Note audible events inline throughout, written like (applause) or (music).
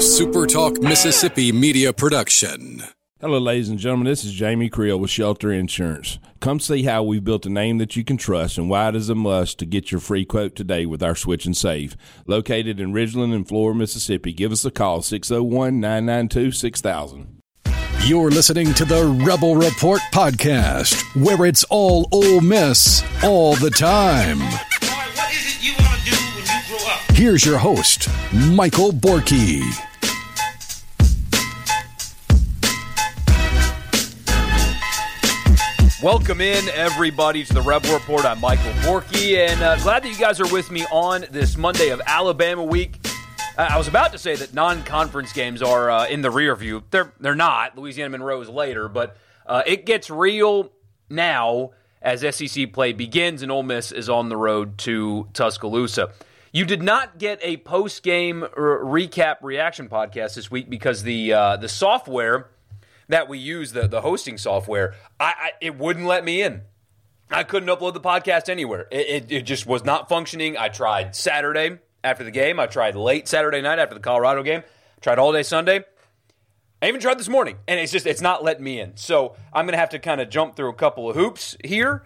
a SuperTalk Mississippi media production. Hello, ladies and gentlemen. This is Jamie Creel with Shelter Insurance. Come see how we've built a name that you can trust and why it is a must to get your free quote today with our Switch and Save. Located in Ridgeland and Flora, Mississippi. Give us a call 601 992 6000. You're listening to the Rebel Report podcast, where it's all Ole Miss all the time. what is it you want to do when you grow up? Here's your host, Michael Borkey. Welcome in, everybody, to the Rebel Report. I'm Michael Borkey, and uh, glad that you guys are with me on this Monday of Alabama week. Uh, I was about to say that non-conference games are uh, in the rear view. They're they're not. Louisiana Monroe is later, but uh, it gets real now as SEC play begins, and Ole Miss is on the road to Tuscaloosa. You did not get a post-game recap reaction podcast this week because the uh, the software that we use, the, the hosting software, I, I, it wouldn't let me in. I couldn't upload the podcast anywhere. It, it, it, just was not functioning. I tried Saturday after the game. I tried late Saturday night after the Colorado game. tried all day Sunday. I even tried this morning, and it's just it's not letting me in. So I'm to have to kind of jump through a couple of hoops here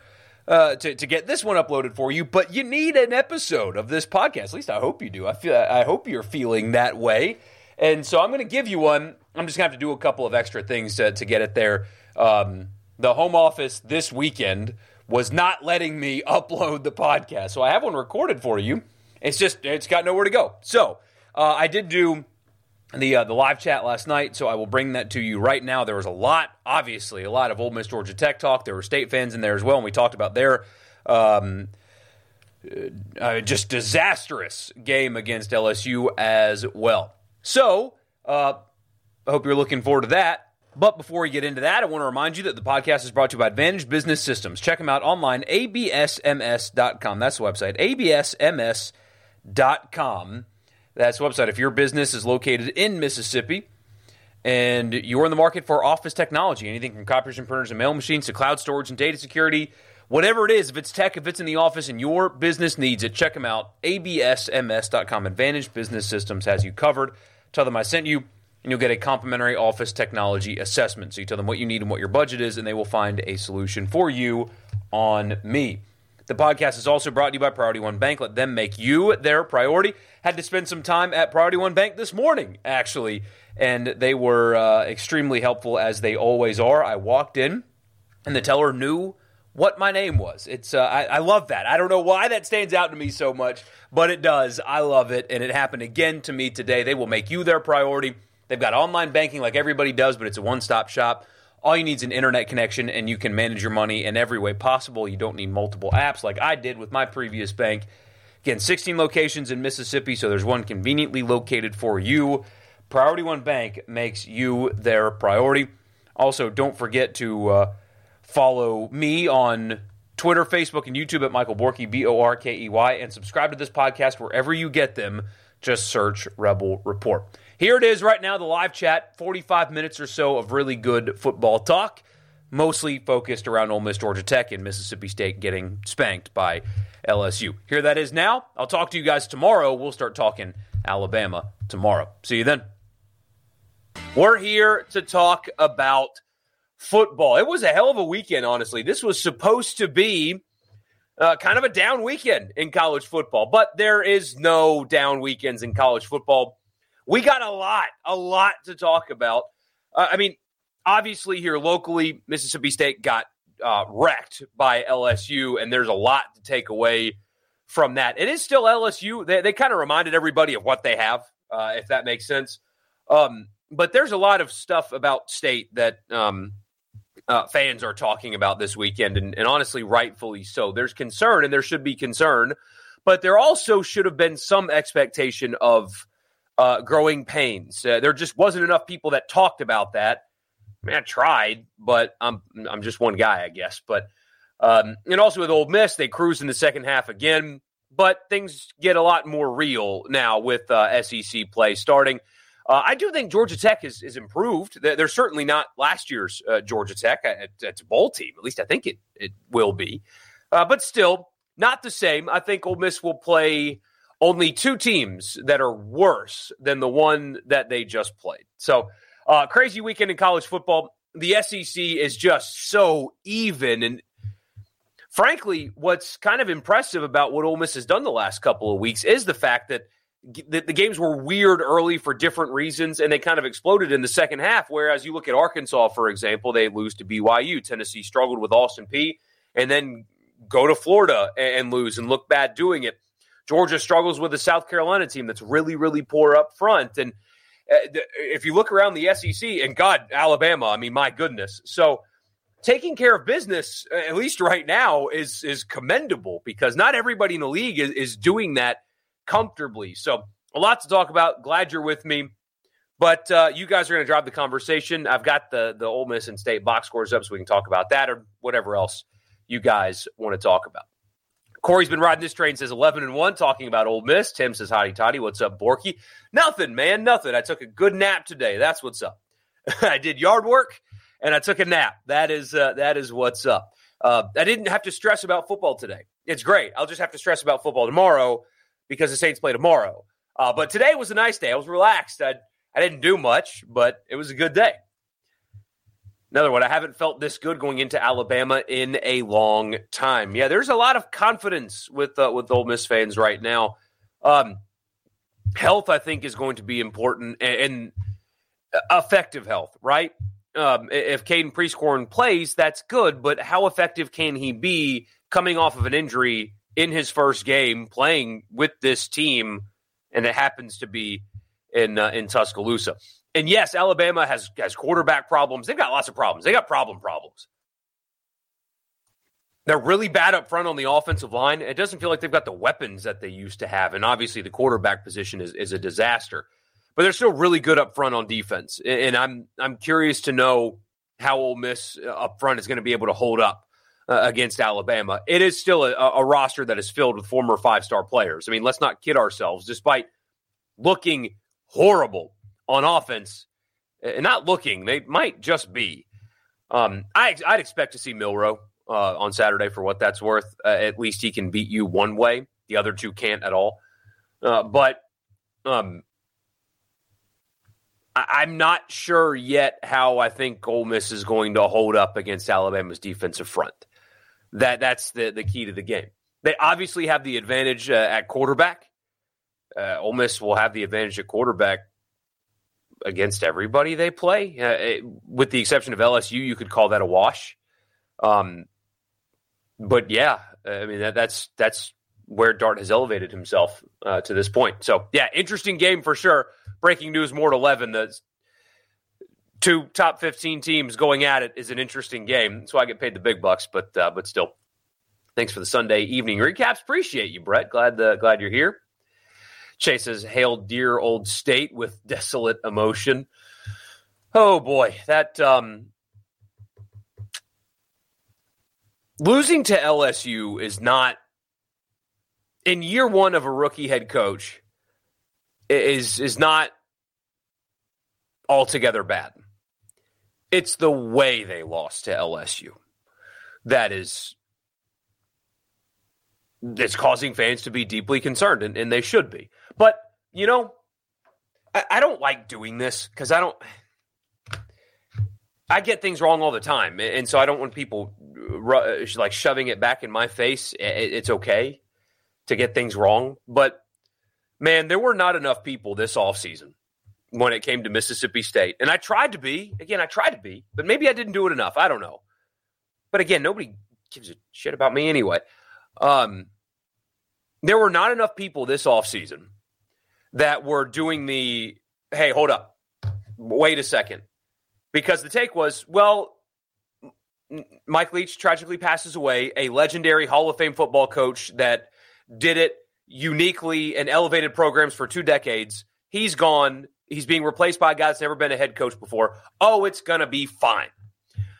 uh, to to get this one uploaded for you. But you need an episode of this podcast. At least I hope you do. I feel I hope you're feeling that way. And so I'm to give you one. I'm just going to have to do a couple of extra things to, to get it there. Um, the home office this weekend was not letting me (laughs) upload the podcast. So I have one recorded for you. It's just, it's got nowhere to go. So uh, I did do the uh, the live chat last night, so I will bring that to you right now. There was a lot, obviously, a lot of Ole Miss Georgia Tech talk. There were state fans in there as well, and we talked about their um, uh, just disastrous game against LSU as well. So, uh, I hope you're looking forward to that. But before we get into that, I want to remind you that the podcast is brought to you by Advantage Business Systems. Check them out online, absms.com. That's the website, absms.com. That's the website. If your business is located in Mississippi and you're in the market for office technology, anything from copiers and printers and mail machines to cloud storage and data security, whatever it is, if it's tech, if it's in the office and your business needs it, check them out, absms.com. Advantage Business Systems has you covered. Tell them I sent you and you'll get a complimentary office technology assessment. So you tell them what you need and what your budget is, and they will find a solution for you on me. The podcast is also brought to you by Priority One Bank. Let them make you their priority. Had to spend some time at Priority One Bank this morning, actually, and they were uh, extremely helpful as they always are. I walked in, and the teller knew what my name was. It's uh, I, I love that. I don't know why that stands out to me so much, but it does. I love it, and it happened again to me today. They will make you their priority. They've got online banking like everybody does, but it's a one stop shop. All you need is an internet connection, and you can manage your money in every way possible. You don't need multiple apps like I did with my previous bank. Again, 16 locations in Mississippi, so there's one conveniently located for you. Priority One Bank makes you their priority. Also, don't forget to uh, follow me on Twitter, Facebook, and YouTube at Michael Borkey, B O R K E Y, and subscribe to this podcast wherever you get them. Just search Rebel Report. Here it is right now, the live chat, 45 minutes or so of really good football talk, mostly focused around Ole Miss, Georgia Tech, and Mississippi State getting spanked by LSU. Here that is now. I'll talk to you guys tomorrow. We'll start talking Alabama tomorrow. See you then. We're here to talk about football. It was a hell of a weekend, honestly. This was supposed to be uh, kind of a down weekend in college football, but there is no down weekends in college football. We got a lot, a lot to talk about. Uh, I mean, obviously, here locally, Mississippi State got uh, wrecked by LSU, and there's a lot to take away from that. It is still LSU. They, they kind of reminded everybody of what they have, uh, if that makes sense. Um, but there's a lot of stuff about State that um, uh, fans are talking about this weekend, and, and honestly, rightfully so. There's concern, and there should be concern, but there also should have been some expectation of uh, growing pains. Uh, there just wasn't enough people that talked about that. I, mean, I tried, but I'm I'm just one guy, I guess. But um, and also with Ole Miss, they cruise in the second half again, but things get a lot more real now with uh, SEC play starting. Uh, I do think Georgia Tech is, is improved. They're, certainly not last year's uh, Georgia Tech. It's a bowl team. At least I think it, it will be. Uh, but still, not the same. I think Ole Miss will play only two teams that are worse than the one that they just played. So, uh, crazy weekend in college football. The SEC is just so even. And frankly, what's kind of impressive about what Ole Miss has done the last couple of weeks is the fact that the, the games were weird early for different reasons, and they kind of exploded in the second half. Whereas you look at Arkansas, for example, they lose to BYU. Tennessee struggled with Austin Peay and then go to Florida and, and lose and look bad doing it. Georgia struggles with a South Carolina team that's really, really poor up front. And uh, if you look around the SEC, and God, Alabama, I mean, my goodness. So taking care of business, at least right now, is is commendable because not everybody in the league is, is doing that comfortably. So a lot to talk about. Glad you're with me. But uh, you guys are going to drive the conversation. I've got the the Ole Miss and State box scores up, so we can talk about that or whatever else you guys want to talk about. Corey's been riding this train, says 11 and 1, talking about Ole Miss. Tim says, Hotty Toddy, what's up, Borkey? Nothing, man, nothing. I took a good nap today. That's what's up. (laughs) I did yard work and I took a nap. That is uh, that is what's up. Uh, I didn't have to stress about football today. It's great. I'll just have to stress about football tomorrow because the Saints play tomorrow. Uh, but today was a nice day. I was relaxed. I, I didn't do much, but it was a good day. Another one. I haven't felt this good going into Alabama in a long time. Yeah, there's a lot of confidence with uh, with Ole Miss fans right now. Um, health, I think, is going to be important and, and effective health. Right? Um, if Caden Prieskorn plays, that's good. But how effective can he be coming off of an injury in his first game playing with this team, and it happens to be in uh, in Tuscaloosa? And yes, Alabama has has quarterback problems. They've got lots of problems. They got problem problems. They're really bad up front on the offensive line. It doesn't feel like they've got the weapons that they used to have. And obviously, the quarterback position is, is a disaster. But they're still really good up front on defense. And I'm I'm curious to know how Ole Miss uh, up front is going to be able to hold up uh, against Alabama. It is still a, a roster that is filled with former five star players. I mean, let's not kid ourselves. Despite looking horrible on offense, and not looking, they might just be. Um, I, would expect to see Milroe uh, on Saturday for what that's worth. Uh, at least he can beat you one way; the other two can't at all. Uh, but um, I, am not sure yet how I think Ole Miss is going to hold up against Alabama's defensive front. That that's the the key to the game. They obviously have the advantage uh, at quarterback. Uh, Ole Miss will have the advantage at quarterback against everybody they play, uh, it, with the exception of LSU. You could call that a wash. Um, but yeah, I mean that, that's that's where Dart has elevated himself uh, to this point. So yeah, interesting game for sure. Breaking news: more to eleven. The two top fifteen teams going at it is an interesting game. Why I get paid the big bucks. But uh, but still, thanks for the Sunday evening recaps. Appreciate you, Brett. Glad uh, glad you're here. Chase says, "Hail, dear old state with desolate emotion." Oh boy, that um, losing to LSU is not in year one of a rookie head coach is is not altogether bad. It's the way they lost to LSU that is it's causing fans to be deeply concerned, and, and they should be. But you know, I, I don't like doing this because I don't. I get things wrong all the time, and so I don't want people like shoving it back in my face. It's okay to get things wrong, but man, there were not enough people this offseason when it came to Mississippi State. And I tried to be, again, I tried to be, but maybe I didn't do it enough. I don't know. But again, nobody gives a shit about me anyway. Um, there were not enough people this offseason that were doing the, hey, hold up, wait a second. Because the take was, well, Mike Leach tragically passes away, a legendary Hall of Fame football coach that did it uniquely and elevated programs for two decades. He's gone. He's being replaced by a guy that's never been a head coach before. Oh, it's going to be fine.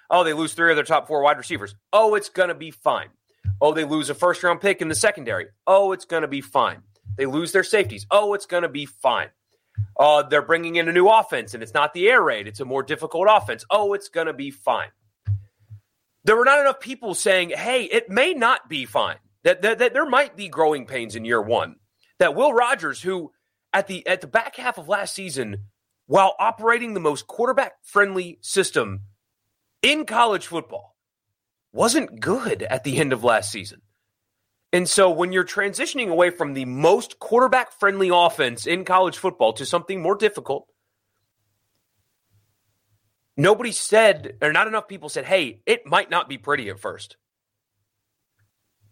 Oh, they lose three of their top four wide receivers. Oh, it's going to be fine. Oh, they lose a first round pick in the secondary. Oh, it's going to be fine. They lose their safeties. Oh, it's going to be fine. Uh, they're bringing in a new offense, and it's not the air raid. It's a more difficult offense. Oh, it's going to be fine. There were not enough people saying, hey, it may not be fine that, that, that there might be growing pains in year one. that Will Rogers, who at the at the back half of last season, while operating the most quarterback friendly system in college football, wasn't good at the end of last season. And so when you're transitioning away from the most quarterback friendly offense in college football to something more difficult, nobody said, or not enough people said, hey, it might not be pretty at first.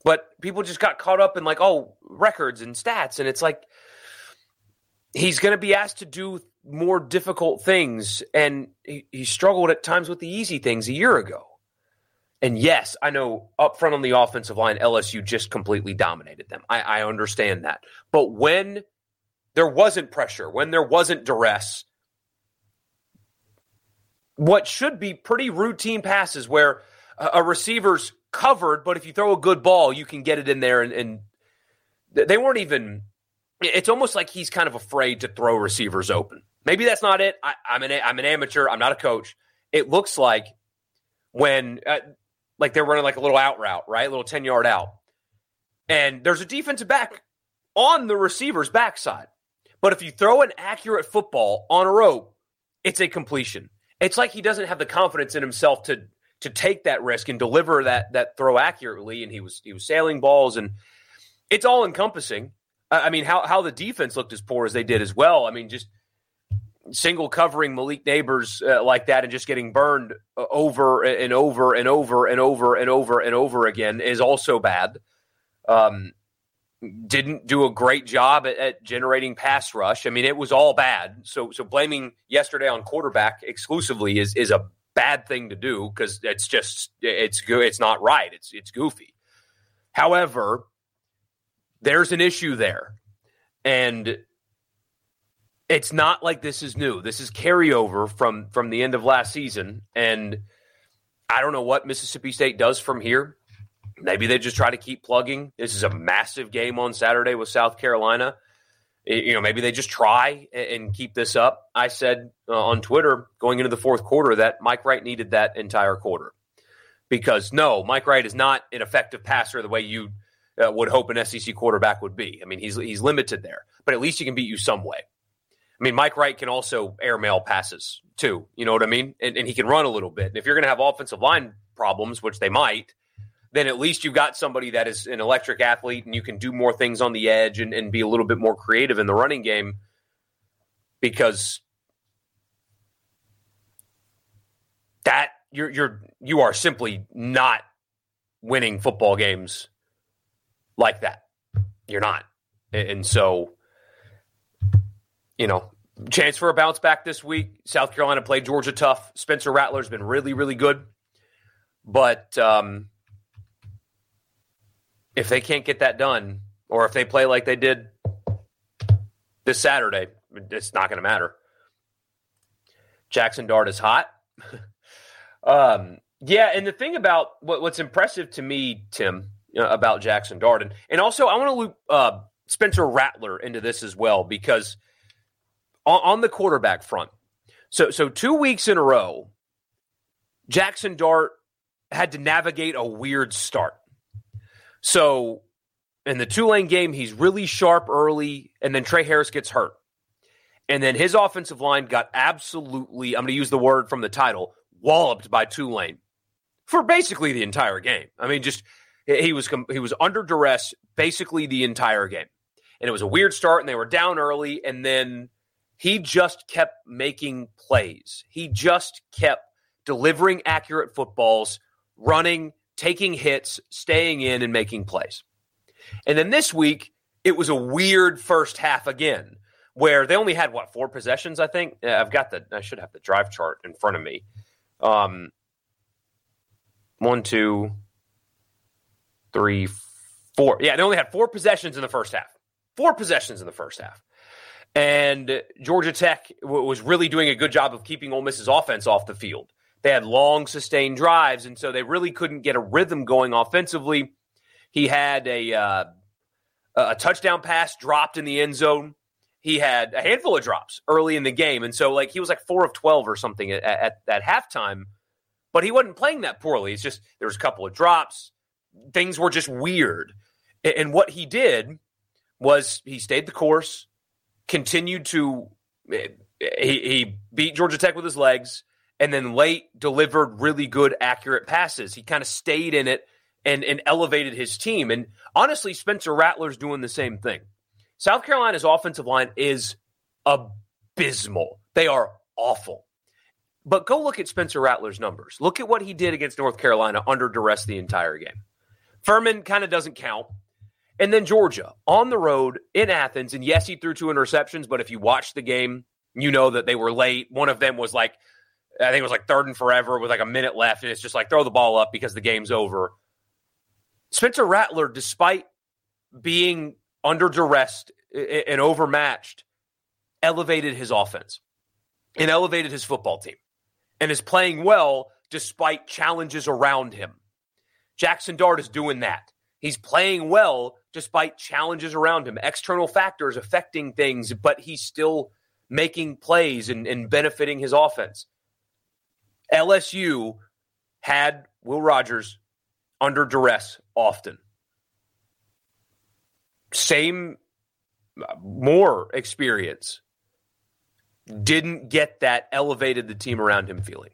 But people just got caught up in like, oh, records and stats. And it's like, he's going to be asked to do more difficult things. And he, he struggled at times with the easy things a year ago. And yes, I know up front on the offensive line, LSU just completely dominated them. I, I understand that. But when there wasn't pressure, when there wasn't duress, what should be pretty routine passes where a, receiver's covered, but if you throw a good ball, you can get it in there. And, and they weren't even. It's almost like he's kind of afraid to throw receivers open. Maybe that's not it. I, am an I'm an amateur. I'm not a coach. It looks like when uh, like they're running like a little out route, right, a little ten yard out, and there's a defensive back on the receiver's backside. But if you throw an accurate football on a rope, it's a completion. It's like he doesn't have the confidence in himself to to take that risk and deliver that that throw accurately. And he was he was sailing balls, and it's all encompassing. I mean, how how the defense looked as poor as they did as well. I mean, just single covering Malik Nabers uh, like that and just getting burned uh, over and over and over and over and over and over again is also bad. Um, didn't do a great job at, at, generating pass rush. I mean, it was all bad. So so blaming yesterday on quarterback exclusively is is a bad thing to do because it's just it's good. It's not right. It's it's goofy. However, there's an issue there, and it's not like this is new. This is carryover from from the end of last season, and I don't know what Mississippi State does from here. Maybe they just try to keep plugging. This is a massive game on Saturday with South Carolina. You know, maybe they just try and keep this up. I said uh, on Twitter going into the fourth quarter that Mike Wright needed that entire quarter because no, Mike Wright is not an effective passer the way you uh, would hope an SEC quarterback would be. I mean, he's he's limited there, but at least he can beat you some way. I mean, Mike Wright can also airmail passes too. You know what I mean? And, and he can run a little bit. And if you're going to have offensive line problems, which they might, then at least you've got somebody that is an electric athlete and you can do more things on the edge and, and be a little bit more creative in the running game because that you're you're you are simply not winning football games like that. You're not. And so you know, chance for a bounce back this week. South Carolina played Georgia tough. Spencer Rattler's been really, really good. But um, if they can't get that done, or if they play like they did this Saturday, it's not going to matter. Jackson Dart is hot. (laughs) um, yeah, and the thing about what, what's impressive to me, Tim, know, about Jackson Dart, and, and also I want to loop uh, Spencer Rattler into this as well because on, on the quarterback front, so so two weeks in a row, Jackson Dart had to navigate a weird start. So in the Tulane game, he's really sharp early, and then Tre Harris gets hurt. And then his offensive line got absolutely, I'm going to use the word from the title, walloped by Tulane for basically the entire game. I mean, just he was he was under duress basically the entire game. And it was a weird start and they were down early and then he just kept making plays. He just kept delivering accurate footballs, running taking hits, staying in, and making plays. And then this week, it was a weird first half again, where they only had what four possessions. I think I've got the. I should have the drive chart in front of me. Um, one, two, three, four. Yeah, they only had four possessions in the first half. Four possessions in the first half. And Georgia Tech was really doing a good job of keeping Ole Miss's offense off the field. They had long, sustained drives, and so they really couldn't get a rhythm going offensively. He had a uh, a touchdown pass dropped in the end zone. He had a handful of drops early in the game, and so like he was like four of twelve or something at, at, at halftime. But he wasn't playing that poorly. It's just there was a couple of drops. Things were just weird, and what he did was he stayed the course, continued to eh, he, he beat Georgia Tech with his legs, and then late delivered really good, accurate passes. He kind of stayed in it and, and elevated his team. And honestly, Spencer Rattler's doing the same thing. South Carolina's offensive line is abysmal. They are awful. But go look at Spencer Rattler's numbers. Look at what he did against North Carolina under duress the entire game. Furman kind of doesn't count. And then Georgia on the road in Athens. And yes, he threw two interceptions, but if you watch the game, you know that they were late. One of them was like, I think it was like third and forever with like a minute left. And it's just like throw the ball up because the game's over. Spencer Rattler, despite being under duress and overmatched, elevated his offense and elevated his football team and is playing well despite challenges around him. Jackson Dart is doing that. He's playing well despite challenges around him, external factors affecting things, but he's still making plays and, and benefiting his offense. LSU had Will Rogers under duress often. Same, uh, more experience. Didn't get that elevated the team around him feeling.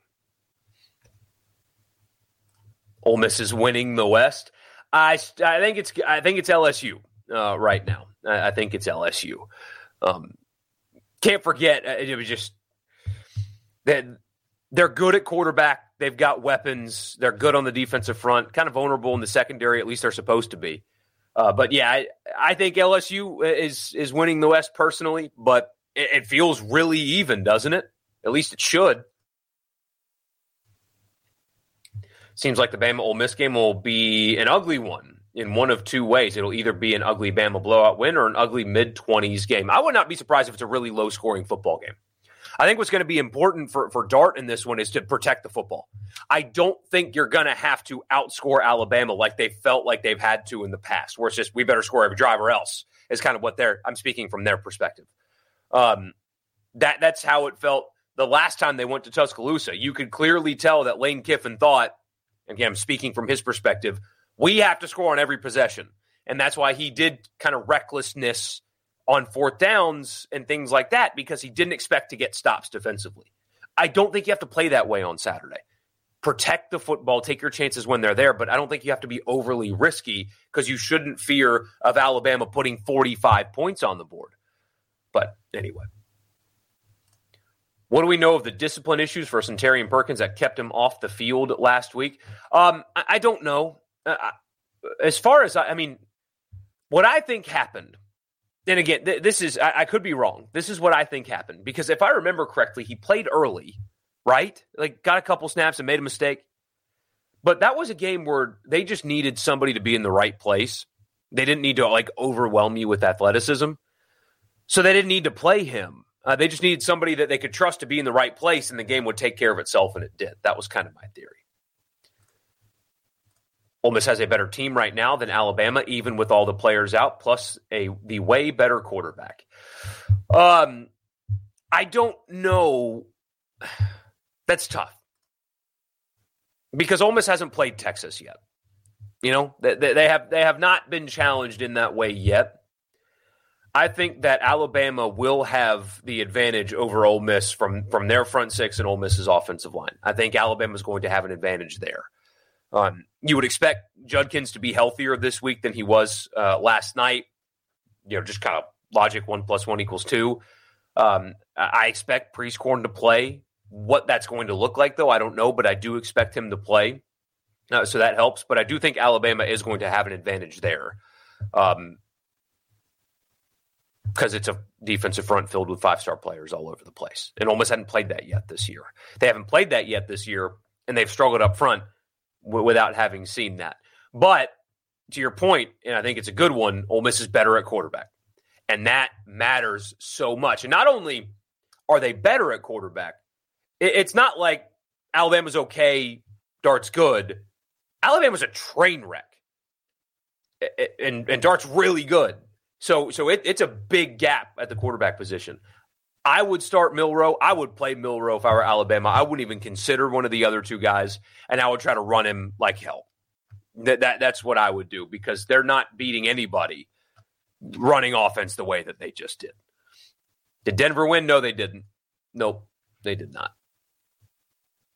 Ole Miss is winning the West. I, I think it's I think it's LSU uh, right now. I, I, think it's LSU. Um, can't forget uh, it was just that they're good at quarterback. They've got weapons. They're good on the defensive front. Kind of vulnerable in the secondary. At least they're supposed to be. Uh, but yeah, I, I, think LSU is is winning the West personally. But it, it feels really even, doesn't it? At least it should. Seems like the Bama Ole Miss game will be an ugly one in one of two ways. It'll either be an ugly Bama blowout win or an ugly mid 20s game. I would not be surprised if it's a really low scoring football game. I think what's going to be important for, for Dart in this one is to protect the football. I don't think you're going to have to outscore Alabama like they felt like they've had to in the past, where it's just we better score every drive or else is kind of what they're. I'm speaking from their perspective. Um, that that's how it felt the last time they went to Tuscaloosa. You could clearly tell that Lane Kiffin thought again, I'm speaking from his perspective, we have to score on every possession. And that's why he did kind of recklessness on fourth downs and things like that because he didn't expect to get stops defensively. I don't think you have to play that way on Saturday. Protect the football, take your chances when they're there, but I don't think you have to be overly risky because you shouldn't fear of Alabama putting 45 points on the board. But anyway. What do we know of the discipline issues for Suntarine Perkins that kept him off the field last week? Um, I, I, don't know. Uh, as far as I, I, mean, what I think happened, and again, th- this is I, I could be wrong. This is what I think happened because if I remember correctly, he played early, right? Like got a couple snaps and made a mistake. But that was a game where they just needed somebody to be in the right place. They didn't need to like overwhelm you with athleticism. So they didn't need to play him. Uh, they just needed somebody that they could trust to be in the right place, and the game would take care of itself, and it did. That was kind of my theory. Ole Miss has a better team right now than Alabama, even with all the players out, plus a the way better quarterback. Um, I don't know. (sighs) That's tough because Ole Miss hasn't played Texas yet. You know, they, they have they have not been challenged in that way yet. I think that Alabama will have the advantage over Ole Miss from from their front six and Ole Miss's offensive line. I think Alabama is going to have an advantage there. Um, you would expect Judkins to be healthier this week than he was uh, last night. You know, just kind of logic: one plus one equals two. Um, I expect Prieskorn to play. What that's going to look like, though, I don't know, but I do expect him to play, uh, so that helps. But I do think Alabama is going to have an advantage there. Um, because it's a defensive front filled with five star players all over the place. And Miss hadn't played that yet this year. They haven't played that yet this year, and they've struggled up front w- without having seen that. But to your point, and I think it's a good one, Ole Miss is better at quarterback. And that matters so much. And not only are they better at quarterback, it, it's not like Alabama's okay, Dart's good. Alabama's a train wreck. And, and Dart's really good. So so it, it's a big gap at the quarterback position. I would start Milroe. I would play Milroe if I were Alabama. I wouldn't even consider one of the other two guys, and I would try to run him like hell. That, that that's what I would do because they're not beating anybody running offense the way that they just did. Did Denver win? No, they didn't. Nope, they did not.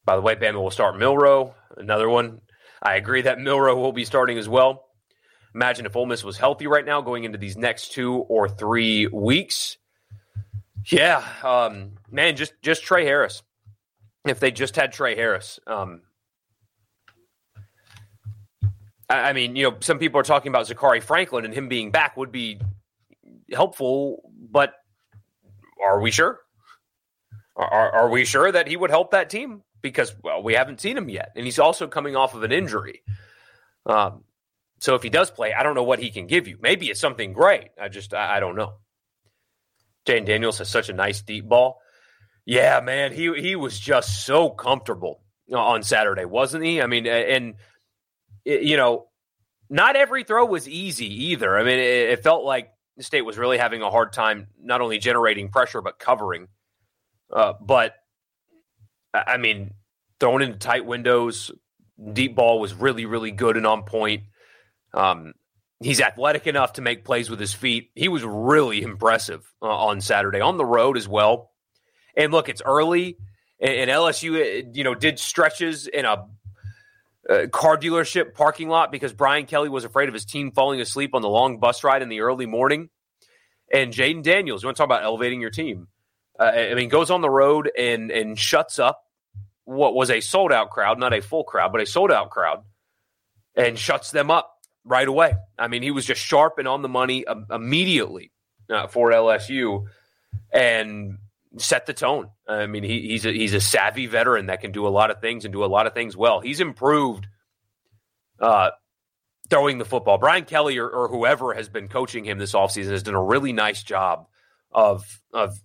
By the way, Bama will start Milroe. another one. I agree that Milroe will be starting as well. Imagine if Ole Miss was healthy right now going into these next two or three weeks. Yeah, um, man, just just Tre Harris. If they just had Tre Harris, um, I, I mean, you know, some people are talking about Zakhari Franklin and him being back would be helpful, but are we sure? Are, are we sure that he would help that team? Because well, we haven't seen him yet, and he's also coming off of an injury. Um, so if he does play, I don't know what he can give you. Maybe it's something great. I just I, I don't know. Jayden Daniels has such a nice deep ball. Yeah, man, he he was just so comfortable on Saturday, wasn't he? I mean, and you know, not every throw was easy either. I mean, it, it felt like the state was really having a hard time not only generating pressure but covering. Uh, but I mean, throwing into tight windows, deep ball was really, really good and on point. Um, he's athletic enough to make plays with his feet. He was really impressive uh, on Saturday on the road as well. And look, it's early, and, and LSU, uh, you know, did stretches in a uh, car dealership parking lot because Brian Kelly was afraid of his team falling asleep on the long bus ride in the early morning. And Jayden Daniels, you want to talk about elevating your team? Uh, I mean, goes on the road and and shuts up what was a sold out crowd, not a full crowd, but a sold out crowd, and shuts them up right away. I mean, he was just sharp and on the money um, immediately uh, for LSU, and set the tone. I mean, he, he's a, he's a savvy veteran that can do a lot of things and do a lot of things well. He's improved uh, throwing the football. Brian Kelly or, or, whoever has been coaching him this offseason has done a really nice job of of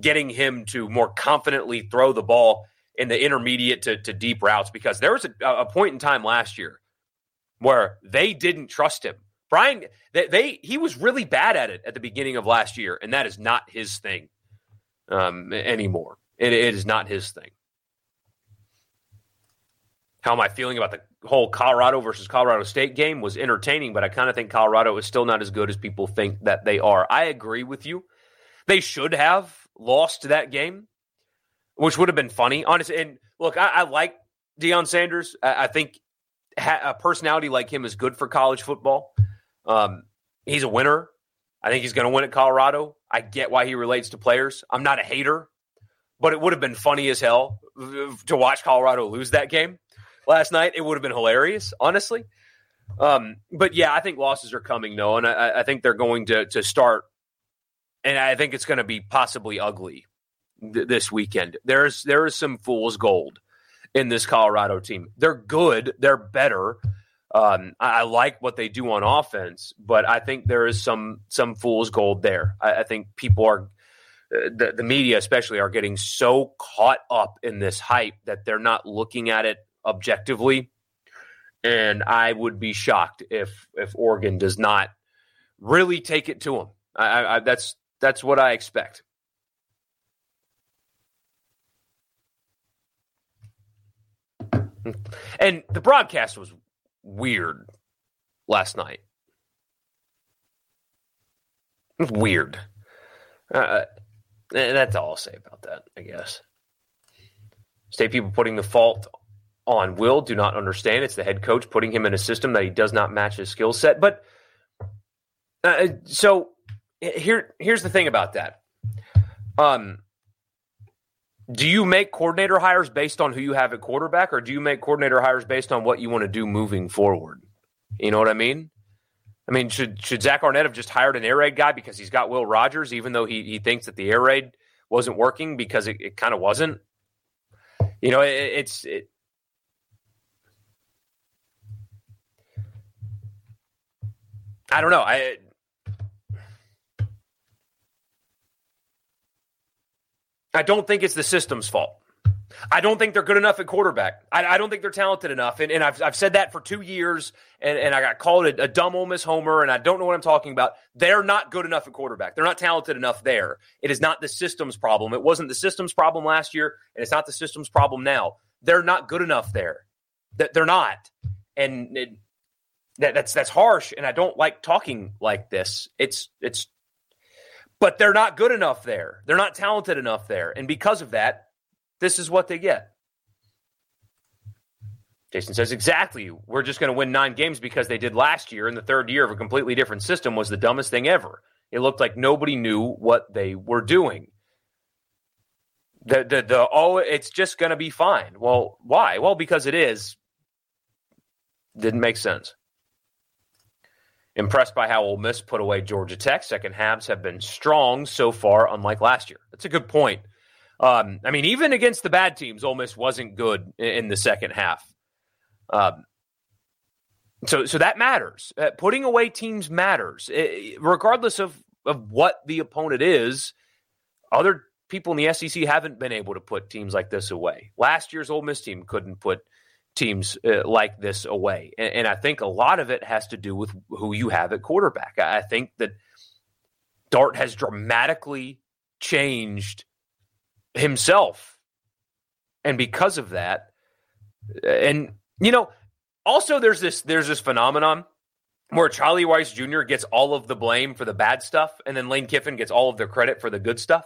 getting him to more confidently throw the ball in the intermediate to, to deep routes because there was a, a point in time last year where they didn't trust him. Brian, they, they he was really bad at it at the beginning of last year, and that is not his thing um, anymore. It, it is not his thing. How am I feeling about the whole Colorado versus Colorado State game was entertaining, but I kind of think Colorado is still not as good as people think that they are. I agree with you. They should have lost that game, which would have been funny. Honestly, and look, I, I like Deion Sanders. I, I think ha- a personality like him is good for college football. Um, he's a winner. I think he's going to win at Colorado. I get why he relates to players. I'm not a hater, but it would have been funny as hell to watch Colorado lose that game last night. It would have been hilarious, honestly. Um, but yeah, I think losses are coming, though, and I, I think they're going to to start, and I think it's going to be possibly ugly th- this weekend. There's there is some fool's gold in this Colorado team. They're good. They're better. Um, I, I, like what they do on offense, but I think there is some some fool's gold there. I, I think people are uh, the, the media especially are getting so caught up in this hype that they're not looking at it objectively. And I would be shocked if if Oregon does not really take it to them. I, I, that's that's what I expect. And the broadcast was weird last night. Weird. Uh, that's all I'll say about that, I guess. State people putting the fault on Will do not understand. It's the head coach putting him in a system that he does not match his skill set. But uh, so here, here's the thing about that. Um, do you make coordinator hires based on who you have at quarterback, or do you make coordinator hires based on what you want to do moving forward? You know what I mean? I mean, should should Zach Arnett have just hired an air raid guy because he's got Will Rogers, even though he, he thinks that the air raid wasn't working because it, it kind of wasn't? You know, it, it's it, I don't know. I I don't think it's the system's fault. I don't think they're good enough at quarterback. I, I don't think they're talented enough. And, and I've, I've said that for two years, and, and I got called a, a dumb Ole Miss homer, and I don't know what I'm talking about. They're not good enough at quarterback. They're not talented enough there. It is not the system's problem. It wasn't the system's problem last year, and it's not the system's problem now. They're not good enough there. They're not. And it, that, that's that's harsh, and I don't like talking like this. It's it's, but they're not good enough there. They're not talented enough there, and because of that, this is what they get. Jason says exactly. We're just going to win nine games because they did last year, and the third year of a completely different system was the dumbest thing ever. It looked like nobody knew what they were doing. The the the oh, it's just going to be fine. Well, why? Well, because it is. Didn't make sense. Impressed by how Ole Miss put away Georgia Tech. Second halves have been strong so far, unlike last year. That's a good point. Um, I mean, even against the bad teams, Ole Miss wasn't good in the second half. Um, so, so that matters. Uh, putting away teams matters, it, regardless of of what the opponent is. Other people in the SEC haven't been able to put teams like this away. Last year's Ole Miss team couldn't put teams uh, like this away, and, and, I think a lot of it has to do with who you have at quarterback. I, I think that Dart has dramatically changed himself, and because of that, and you know, also there's this there's this phenomenon where Charlie Weis Jr. gets all of the blame for the bad stuff, and then Lane Kiffin gets all of the credit for the good stuff.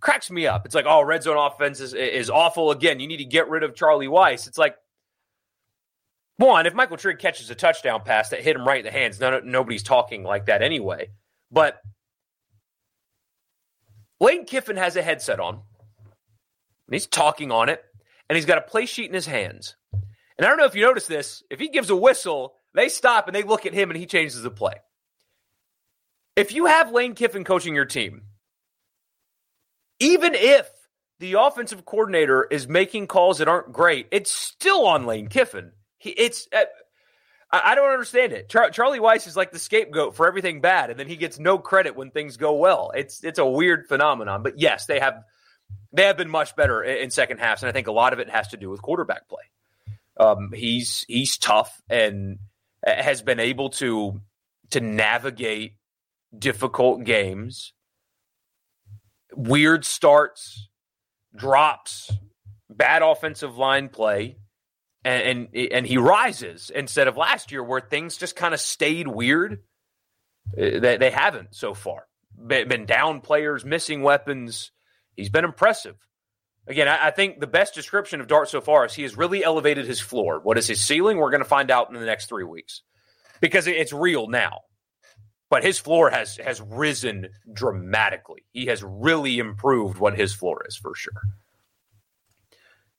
Cracks me up. It's like, oh, red zone offense is, is awful again. You need to get rid of Charlie Weis. It's like, one, if Michael Trigg catches a touchdown pass that hit him right in the hands, none, nobody's talking like that anyway. But Lane Kiffin has a headset on, and he's talking on it, and he's got a play sheet in his hands. And I don't know if you noticed this. If he gives a whistle, they stop and they look at him and he changes the play. If you have Lane Kiffin coaching your team, even if the offensive coordinator is making calls that aren't great, it's still on Lane Kiffin. He, it's uh, I, I, don't understand it. Char- Charlie Weis is like the scapegoat for everything bad, and then he gets no credit when things go well. It's it's a weird phenomenon. But yes, they have they have been much better in, in second halves, and I think a lot of it has to do with quarterback play. Um, he's he's tough and has been able to to navigate difficult games, weird starts, drops, bad offensive line play, and and, and he rises instead of last year where things just kind of stayed weird. Uh, they, they haven't so far. Been down players, missing weapons. He's been impressive again, I, I, think the best description of Dart so far is he has really elevated his floor. What is his ceiling? We're going to find out in the next three weeks because it's real now. But his floor has has risen dramatically. He has really improved what his floor is for sure.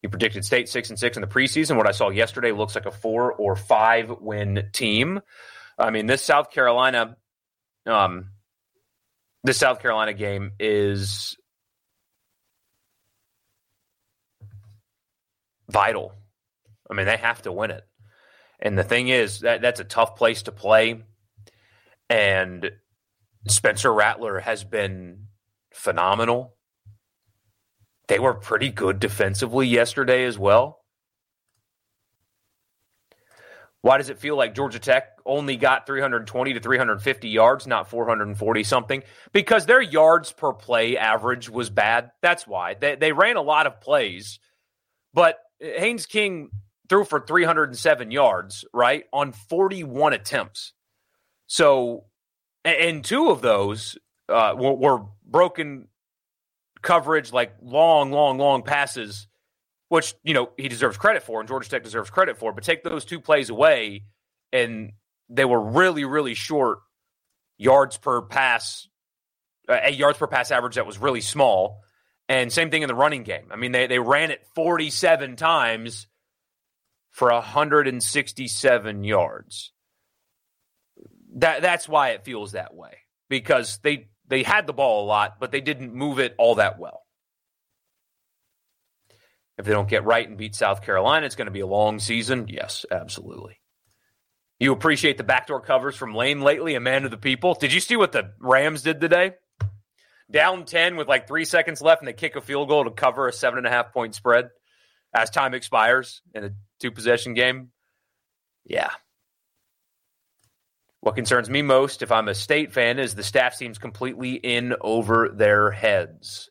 He predicted state six and six in the preseason. What I saw yesterday looks like a four or five win team. I mean, this South Carolina, um, this South Carolina game is vital. I mean, they have to win it. And the thing is that that's a tough place to play. And Spencer Rattler has been phenomenal. They were pretty good defensively yesterday as well. Why does it feel like Georgia Tech only got 320 to 350 yards, not 440 something? Because their yards per play average was bad. That's why. They, they ran a lot of plays, but Haynes King threw for 307 yards, right, on 41 attempts. So, and two of those uh, were, were broken coverage, like long, long, long passes, which, you know, he deserves credit for and Georgia Tech deserves credit for. But take those two plays away, and they were really, really short yards per pass, uh, a yards per pass average that was really small. And same thing in the running game. I mean, they, they ran it 47 times for 167 yards. That that's why it feels that way. Because they they had the ball a lot, but they didn't move it all that well. If they don't get right and beat South Carolina, it's going to be a long season. Yes, absolutely. You appreciate the backdoor covers from Lane lately, a man of the people. Did you see what the Rams did today? down 10 with like three seconds left and they kick a field goal to cover a seven and a half point spread as time expires in a two possession game. Yeah. What concerns me most, if I'm a state fan, is the staff seems completely in over their heads.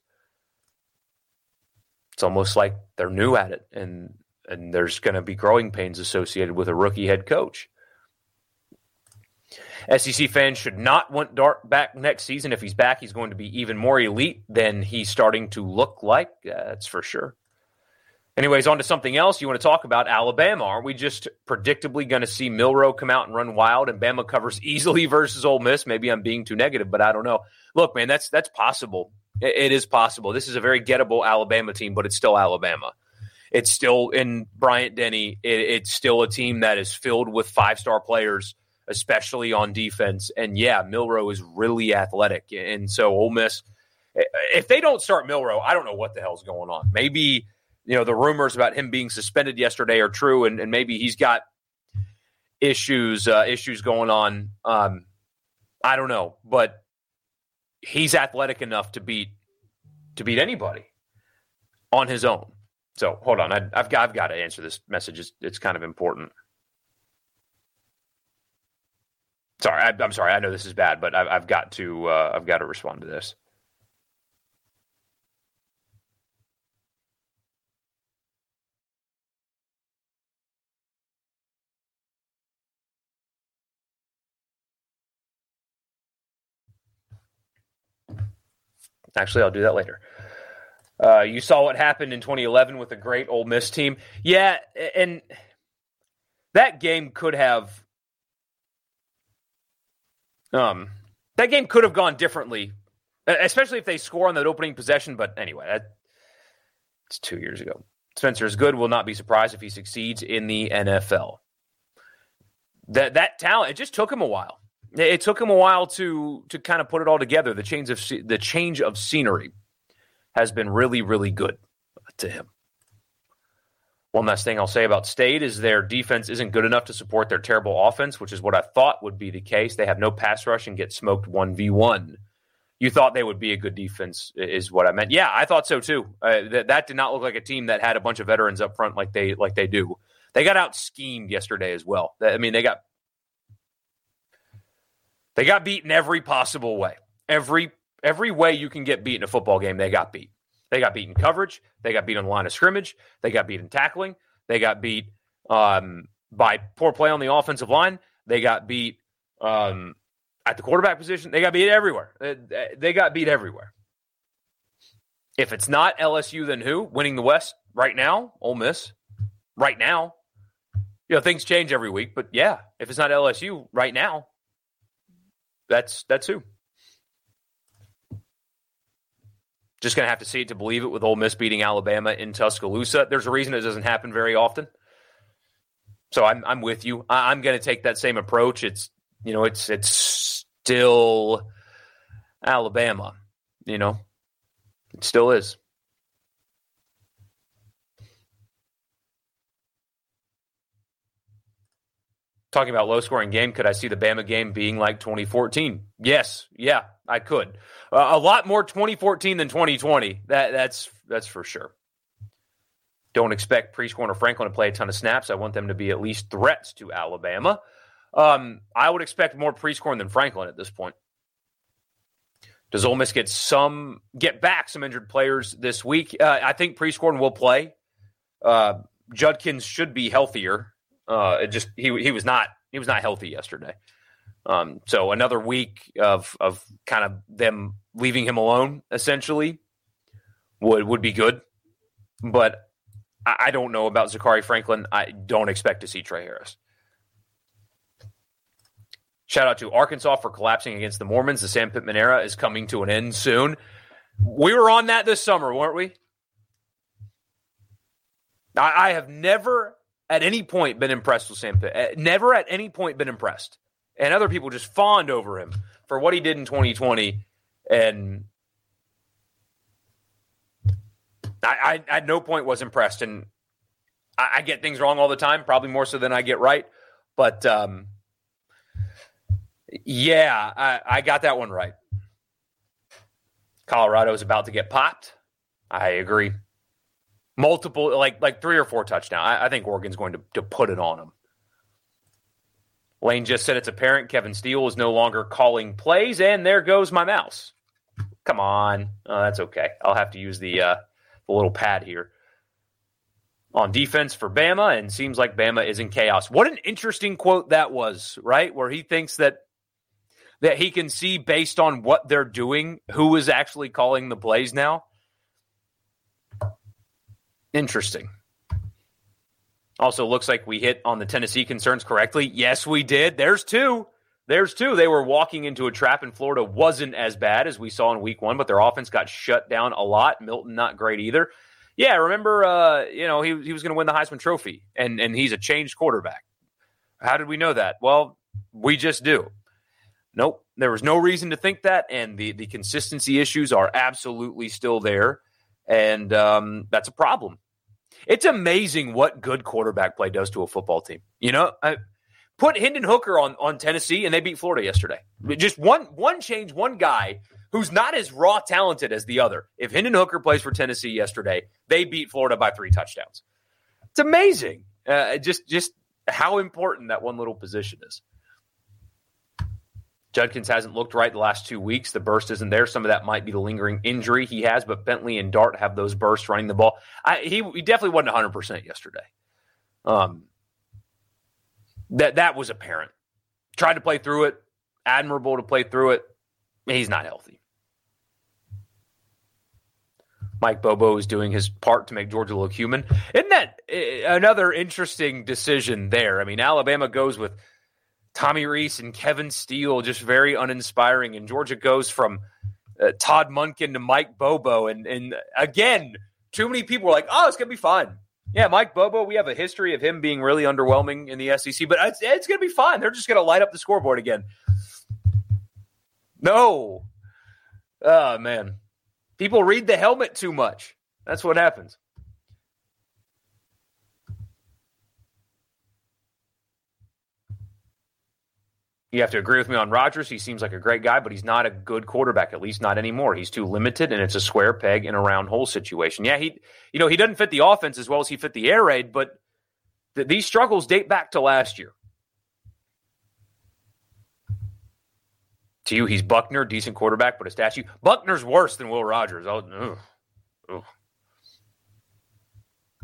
It's almost like they're new at it, and and there's going to be growing pains associated with a rookie head coach. SEC fans should not want Dart back next season. If he's back, he's going to be even more elite than he's starting to look like. That's for sure. Anyways, on to something else you want to talk about Alabama. Aren't we just predictably going to see Milroe come out and run wild and Bama covers easily (laughs) versus Ole Miss? Maybe I'm being too negative, but I don't know. Look, man, that's that's possible. it, it is possible. This is a very gettable Alabama team, but it's still Alabama. It's still in Bryant Denny. It, it's still a team that is filled with five star players, especially on defense. And yeah, Milroe is really athletic, and so Ole Miss. If they don't start Milroe, I don't know what the hell's going on. Maybe you know the rumors about him being suspended yesterday are true, and, and maybe he's got issues uh, issues going on. Um, I don't know, but he's athletic enough to beat to beat anybody on his own. So hold on, I, have got I've got to answer this message. It's, it's kind of important. Sorry, I, am sorry. I know this is bad, but I've, I've got to uh, I've got to respond to this. Actually, I'll do that later. Uh, you saw what happened in 2011 with a great Ole Miss team. Yeah, and that game could have um that game could have gone differently, especially if they score on that opening possession. But anyway, that, it's two years ago. Spencer is good. Will not be surprised if he succeeds in the NFL. That that talent it just took him a while. It took him a while to to kind of put it all together. The change of the change of scenery has been really really good to him. One last thing I'll say about State is their defense isn't good enough to support their terrible offense, which is what I thought would be the case. They have no pass rush and get smoked one v one. You thought they would be a good defense, is what I meant. Yeah, I thought so too. Uh, that that did not look like a team that had a bunch of veterans up front like they like they do. They got out schemed yesterday as well. I mean, they got they got beaten every possible way. Every every way you can get beat in a football game, they got beat. They got beat in coverage. They got beat on the line of scrimmage. They got beat in tackling. They got beat um, by poor play on the offensive line. They got beat um, at the quarterback position. They got beat everywhere. They got beat everywhere. If it's not LSU, then who? Winning the West right now? Ole Miss. Right now. You know, things change every week, but yeah, if it's not LSU right now, that's that's who. Just going to have to see it to believe it with Ole Miss beating Alabama in Tuscaloosa. There's a reason it doesn't happen very often. So I'm I'm with you. I, I'm going to take that same approach. It's you know it's it's still Alabama. You know, it still is. Talking about low scoring game, could I see the Bama game being like 2014? Yes, yeah, I could. Uh, a lot more 2014 than 2020. That that's that's for sure. Don't expect Prieskorn or Franklin to play a ton of snaps. I want them to be at least threats to Alabama. Um, I would expect more Prieskorn than Franklin at this point. Does Ole Miss get some get back some injured players this week? Uh, I think Prieskorn will play. Uh, Judkins should be healthier. Uh, it just he he was not he was not healthy yesterday. Um, so another week of of kind of them leaving him alone essentially would would be good, but I, I don't know about Zakhari Franklin. I don't expect to see Tre Harris. Shout out to Arkansas for collapsing against the Mormons. The Sam Pittman era is coming to an end soon. We were on that this summer, weren't we? I, I have never at any point been impressed with Sam Pitt. Never at any point been impressed. And other people just fawned over him for what he did in 2020. And I, I at no point was impressed. And I, I, get things wrong all the time, probably more so than I get right. But um, yeah, I, I got that one right. Colorado is about to get popped. I agree multiple, like like three or four touchdowns. I, I think Oregon's going to, to put it on them. Lane just said it's apparent Kevin Steele is no longer calling plays, and there goes my mouse. Come on, oh, that's okay. I'll have to use the uh, the little pad here. on defense for Bama, and seems like Bama is in chaos. What an interesting quote that was, right? Where he thinks that that he can see based on what they're doing who is actually calling the plays now. Interesting. Also, looks like we hit on the Tennessee concerns correctly. Yes, we did. There's two. There's two. They were walking into a trap in Florida. Wasn't as bad as we saw in week one, but their offense got shut down a lot. Milton, not great either. Yeah, remember, uh, you know, he, he was going to win the Heisman Trophy, and, and he's a changed quarterback. How did we know that? Well, we just do. Nope. There was no reason to think that, and the, the consistency issues are absolutely still there. And um, that's a problem. It's amazing what good quarterback play does to a football team. You know, I, put Hendon Hooker on on Tennessee, and they beat Florida yesterday. Just one one change, one guy who's not as raw talented as the other. If Hendon Hooker plays for Tennessee yesterday, they beat Florida by three touchdowns. It's amazing. Uh, just just how important that one little position is. Judkins hasn't looked right the last two weeks. The burst isn't there. Some of that might be the lingering injury he has, but Bentley and Dart have those bursts running the ball. I, he, he definitely wasn't 100% yesterday. Um, that that was apparent. Tried to play through it. Admirable to play through it. He's not healthy. Mike Bobo is doing his part to make Georgia look human. Isn't that uh, another interesting decision there? I mean, Alabama goes with Tommy Rees and Kevin Steele, just very uninspiring. And Georgia goes from uh, Todd Monken to Mike Bobo. And, and again, too many people are like, oh, it's going to be fun. Yeah, Mike Bobo, we have a history of him being really underwhelming in the SEC, but it's, it's going to be fine. They're just going to light up the scoreboard again. No. Oh, man. People read the helmet too much. That's what happens. You have to agree with me on Rogers. He seems like a great guy, but he's not a good quarterback, at least not anymore. He's too limited, and it's a square peg in a round hole situation. Yeah, he, you know, he doesn't fit the offense as well as he fit the air raid, but th- these struggles date back to last year. To you, he's Buckner, decent quarterback, but a statue. Buckner's worse than Will Rogers. Oh.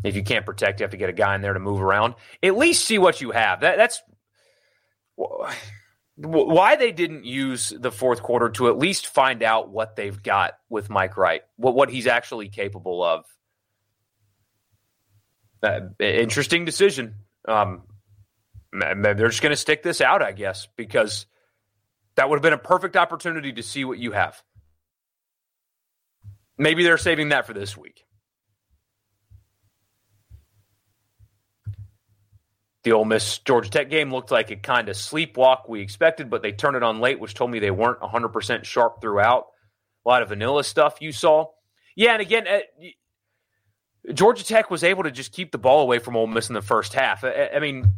If you can't protect, you have to get a guy in there to move around. At least see what you have. That, that's why they didn't use the fourth quarter to at least find out what they've got with Mike Wright, what what he's actually capable of. Uh, interesting decision. Um, they're just going to stick this out, I guess, because that would have been a perfect opportunity to see what you have. Maybe they're saving that for this week. The Ole Miss Georgia Tech game looked like a kind of sleepwalk we expected, but they turned it on late, which told me they weren't 100% sharp throughout. A lot of vanilla stuff you saw. Yeah, and again, uh, Georgia Tech was able to just keep the ball away from Ole Miss in the first half. I, I mean,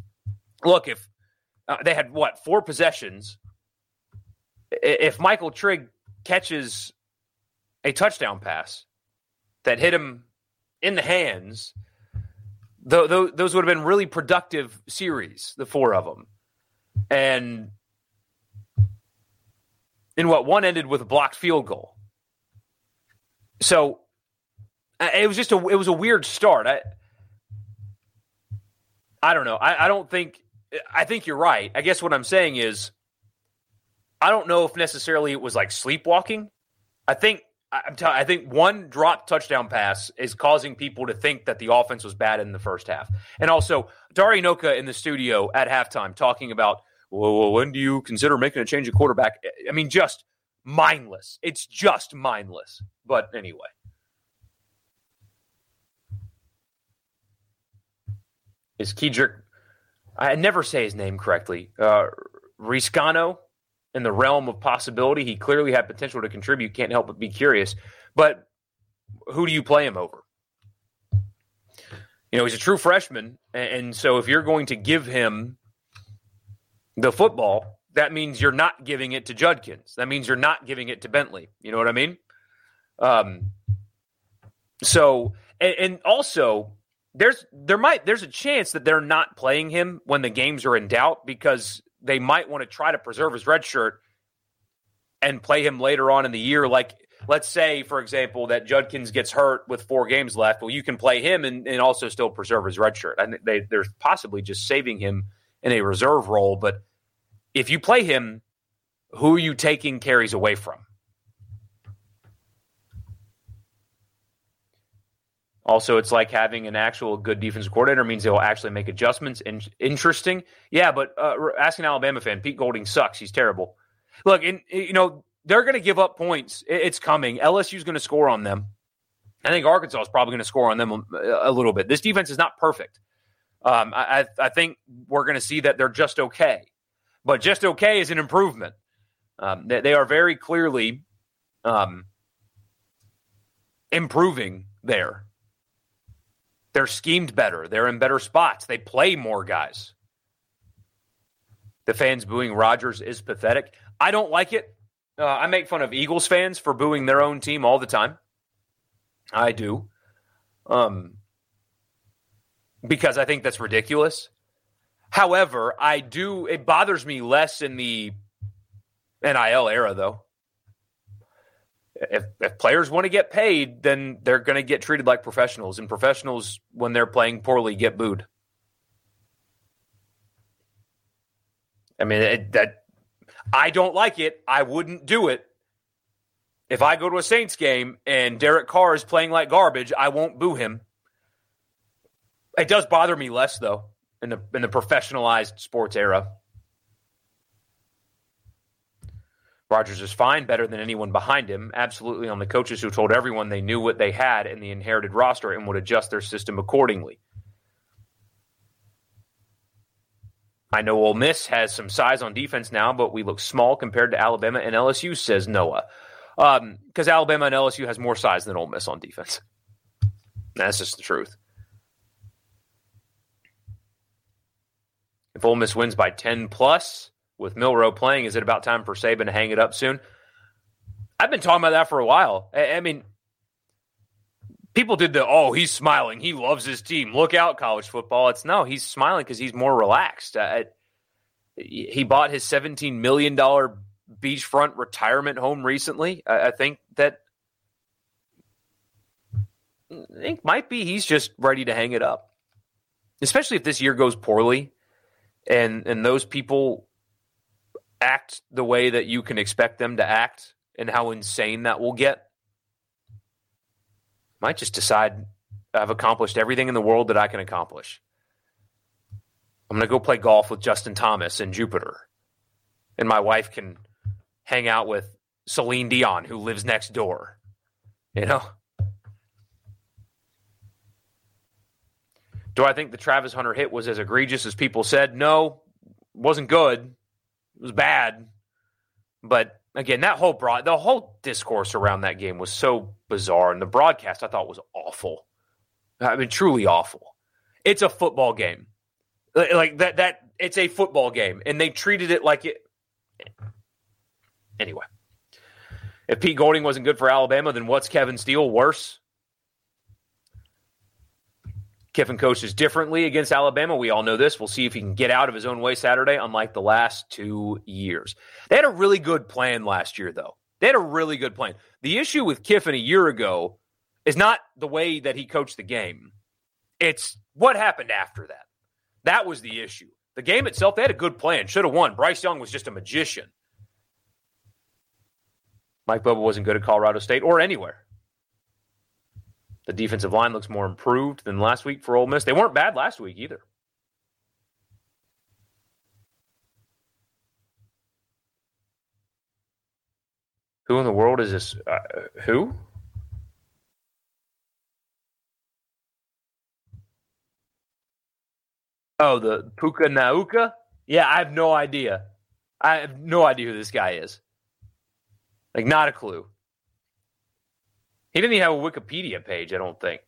look, if uh, they had what four possessions, if Michael Trigg catches a touchdown pass that hit him in the hands – those would have been really productive series, the four of them. And in what one ended with a blocked field goal. So it was just a it was a weird start. I I don't know. I, I don't think I think you're right. I guess what I'm saying is I don't know if necessarily it was like sleepwalking. I think I'm telling. I think one dropped touchdown pass is causing people to think that the offense was bad in the first half, and also Dari Nowkhah in the studio at halftime talking about, well, when do you consider making a change of quarterback? I mean, just mindless. It's just mindless. But anyway. Is Kedrick, I never say his name correctly, uh, Reescano, in the realm of possibility. He clearly had potential to contribute. Can't help but be curious. But who do you play him over? You know, he's a true freshman. And so if you're going to give him the football, that means you're not giving it to Judkins. That means you're not giving it to Bentley. You know what I mean? Um, so, and, and also, there's there might there's a chance that they're not playing him when the games are in doubt because they might want to try to preserve his red shirt and play him later on in the year. Like let's say, for example, that Judkins gets hurt with four games left. Well, you can play him and, and also still preserve his red shirt. I think they, they're possibly just saving him in a reserve role. But if you play him, who are you taking carries away from? Also, it's like having an actual good defensive coordinator means they'll actually make adjustments. In- interesting, yeah. But uh, ask an Alabama fan. Pete Golding sucks. He's terrible. Look, and you know they're going to give up points. It's coming. LSU's going to score on them. I think Arkansas is probably going to score on them a, a, little bit. This defense is not perfect. Um, I, I think we're going to see that they're just okay, but just okay is an improvement. Um, they, they, are very clearly um, improving there. They're schemed better. They're in better spots. They play more guys. The fans booing Rogers is pathetic. I don't like it. Uh, I make fun of Eagles fans for booing their own team all the time. I do. Um, because I think that's ridiculous. However, I do, it bothers me less in the NIL era, though if, if players want to get paid, then they're going to get treated like professionals. And professionals, when they're playing poorly, get booed. I mean, it, that I don't like it. I wouldn't do it. If I go to a Saints game and Derek Carr is playing like garbage, I won't boo him. It does bother me less though in the in the professionalized sports era. Rogers is fine, better than anyone behind him. Absolutely on the coaches who told everyone they knew what they had in the inherited roster and would adjust their system accordingly. I know Ole Miss has some size on defense now, but we look small compared to Alabama and LSU, says Noah. Because um, Alabama and LSU has more size than Ole Miss on defense. That's just the truth. If Ole Miss wins by 10 plus, with Milroe playing, is it about time for Saban to hang it up soon? I've been talking about that for a while. I, I mean, people did the oh he's smiling. He loves his team. Look out college football. It's no he's smiling because he's more relaxed. Uh, he bought his 17 million dollar beachfront retirement home recently. I, I, think that I think might be he's just ready to hang it up. Especially if this year goes poorly and and those people act the way that you can expect them to act and how insane that will get, might just decide I've accomplished everything in the world that I can accomplish. I'm going to go play golf with Justin Thomas in Jupiter. And my wife can hang out with Celine Dion, who lives next door. You know? Do I think the Travis Hunter hit was as egregious as people said? No, wasn't good. It was bad, but again, that whole broad, the whole discourse around that game was so bizarre, and the broadcast I thought was awful. I mean, truly awful. It's a football game, like that. That it's a football game, and they treated it like it. Anyway, if Pete Golding wasn't good for Alabama, then what's Kevin Steele worse? Kiffin coaches differently against Alabama. We all know this. We'll see if he can get out of his own way Saturday, unlike the last two years. They had a really good plan last year, though. They had a really good plan. The issue with Kiffin a year ago is not the way that he coached the game, it's what happened after that. That was the issue. The game itself, they had a good plan, should have won. Bryce Young was just a magician. Mike Bobo wasn't good at Colorado State or anywhere. The defensive line looks more improved than last week for Ole Miss. They weren't bad last week either. Who in the world is this? Uh, who? Oh, the Puka Nacua? Yeah, I have no idea. I have no idea who this guy is. Like, not a clue. He didn't even have a Wikipedia page, I don't think.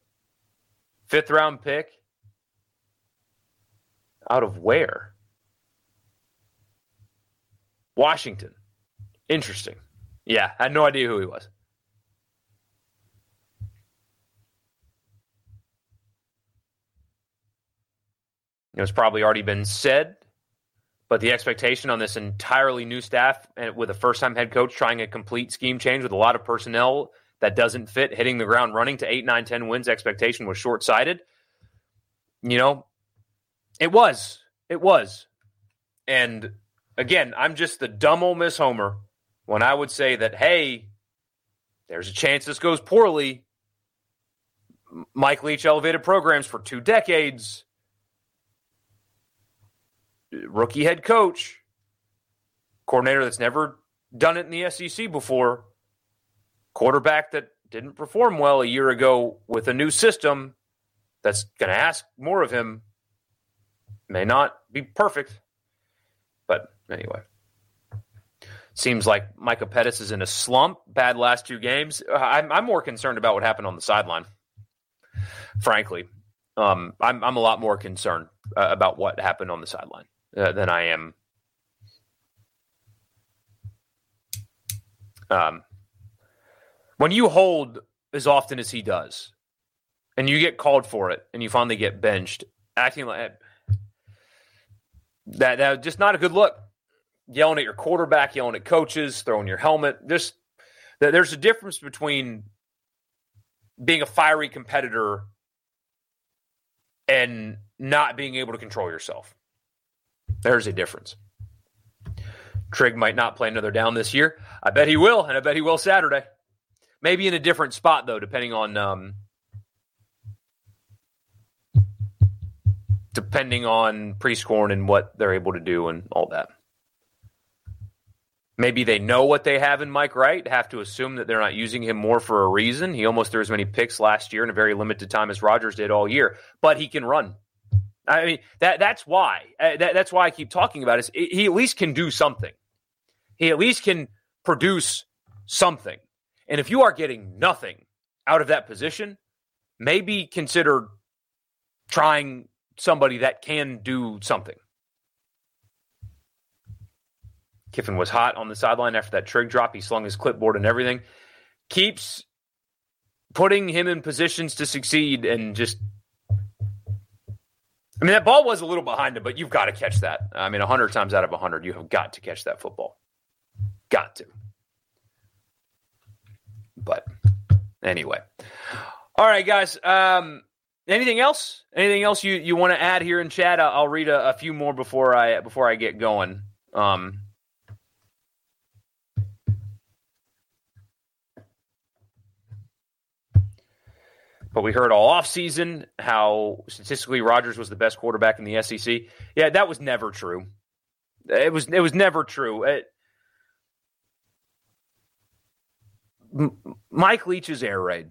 Fifth round pick. Out of where? Washington. Interesting. Yeah, I had no idea who he was. It's probably already been said, But the expectation on this entirely new staff and with a first time head coach trying a complete scheme change with a lot of personnel that doesn't fit, hitting the ground running to 8, 9, 10 wins expectation was short sighted. You know, it was. It was. And again, I'm just the dumb Ole Miss Homer when I would say that, hey, there's a chance this goes poorly. Mike Leach elevated programs for two decades. Rookie head coach, coordinator that's never done it in the SEC before, quarterback that didn't perform well a year ago with a new system that's going to ask more of him. May not be perfect, but anyway. Seems like Micah Pettus is in a slump. Bad last two games. I'm, I'm more concerned about what happened on the sideline. Frankly, um, I'm I'm a lot more concerned uh, about what happened on the sideline uh, than I am. Um, when you hold as often as he does, and you get called for it, and you finally get benched, acting like that, that just not a good look. Yelling at your quarterback, yelling at coaches, throwing your helmet. Just there's a difference between being a fiery competitor and not being able to control yourself. There's a difference. Trigg might not play another down this year. I bet he will, and I bet he will Saturday. Maybe in a different spot though, depending on um, depending on Prieskorn and what they're able to do and all that. Maybe they know what they have in Mike Wright, have to assume that they're not using him more for a reason. He almost threw as many picks last year in a very limited time as Rogers did all year, but he can run. I mean that that's why uh, that, that's why I keep talking about it. He at least can do something. He at least can produce something. And if you are getting nothing out of that position, maybe consider trying somebody that can do something. Kiffin was hot on the sideline after that Trigg drop. He slung his clipboard and everything. Keeps putting him in positions to succeed and just. I mean, that ball was a little behind him, but you've got to catch that. I mean, 100 times out of 100, you have got to catch that football. Got to. But anyway. All right, guys. Um, anything else? Anything else you, you want to add here in chat? I'll, read a, a, few more before I before I get going. Um, but we heard all off season how statistically Rogers was the best quarterback in the SEC. Yeah, that was never true. It was it was never true. It, Mike Leach's air raid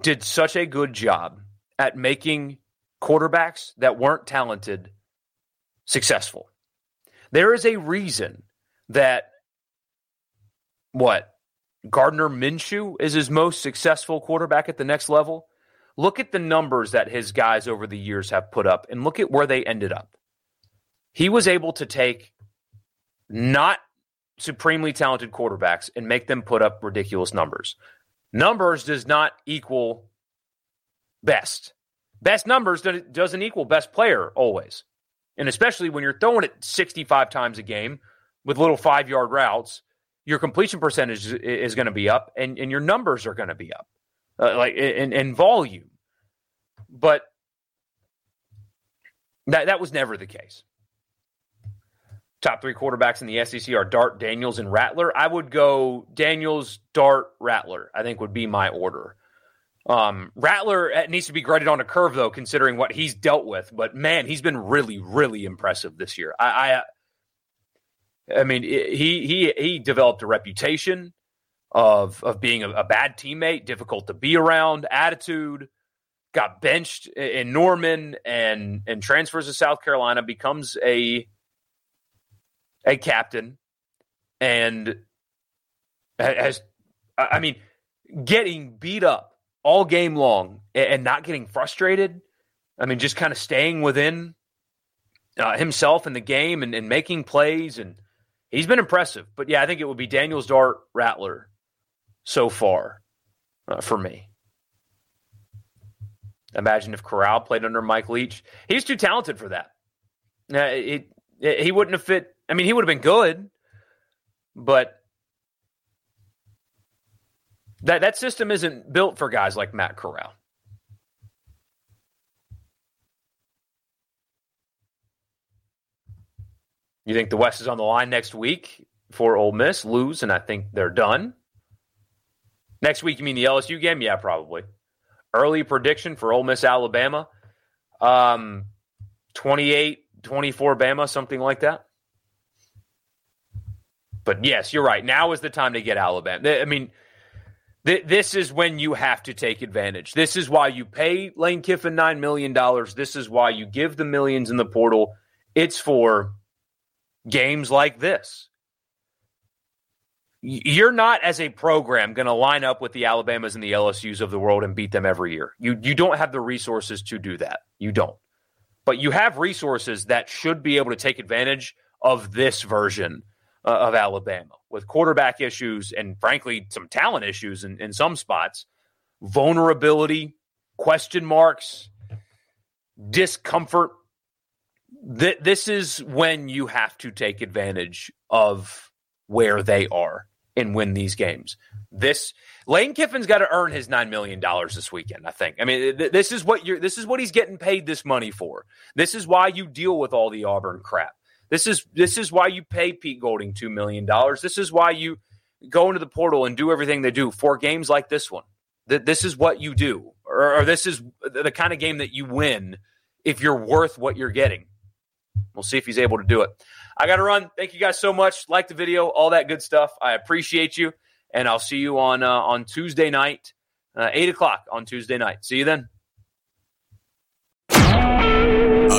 did such a good job at making quarterbacks that weren't talented successful. There is a reason that what Gardner Minshew is his most successful quarterback at the next level. Look at the numbers that his guys over the years have put up and look at where they ended up. He was able to take not supremely talented quarterbacks and make them put up ridiculous numbers. Numbers does not equal best. Best numbers doesn't equal best player always. And especially when you're throwing it 65 times a game with little five yard routes, your completion percentage is going to be up and, and your numbers are going to be up, uh, like in, in volume. But that, that was never the case. Top three quarterbacks in the SEC are Dart, Daniels, and Rattler. I would go Daniels, Dart, Rattler. I think would be my order. Um, Rattler uh, needs to be graded on a curve though, considering what he's dealt with. But man, he's been really, really impressive this year. I, I, I mean, he he he developed a reputation of of being a, a bad teammate, difficult to be around, attitude. Got benched in Norman and and transfers to South Carolina, becomes a a captain and has, I mean, getting beat up all game long and not getting frustrated. I mean, just kind of staying within uh, himself in the game and, and, making plays. And he's been impressive. But yeah, I think it would be Daniels, Dart, Rattler so far uh, for me. Imagine if Corral played under Mike Leach. He's too talented for that. Uh, it, He wouldn't have fit. I mean, he would have been good, but that that system isn't built for guys like Matt Corral. You think the West is on the line next week for Ole Miss, lose, and I think they're done. Next week, you mean the LSU game? Yeah, probably. Early prediction for Ole Miss, Alabama. Um, 28 24 Bama, something like that. But yes, you're right. Now is the time to get Alabama. I mean, th- this is when you have to take advantage. This is why you pay Lane Kiffin $9 million. This is why you give the millions in the portal. It's for games like this. You're not, as a program, going to line up with the Alabamas and the LSUs of the world and beat them every year. You you don't have the resources to do that. You don't. But you have resources that should be able to take advantage of this version uh, of Alabama with quarterback issues and, frankly, some talent issues in, in some spots, vulnerability, question marks, discomfort th- this is when you have to take advantage of where they are and win these games. This Lane Kiffin's got to earn his nine million dollars this weekend. I think. I mean, th- this is what you're. This is what he's getting paid this money for. This is why you deal with all the Auburn crap. This is this is why you pay Pete Golding two million dollars. This is why you go into the portal and do everything they do for games like this one. That this is what you do, or, or this is the kind of game that you win if you're worth what you're getting. We'll see if he's able to do it. I got to run. Thank you guys so much. Like the video, all that good stuff. I appreciate you, and I'll see you on uh, on Tuesday night, uh, eight o'clock on Tuesday night. See you then.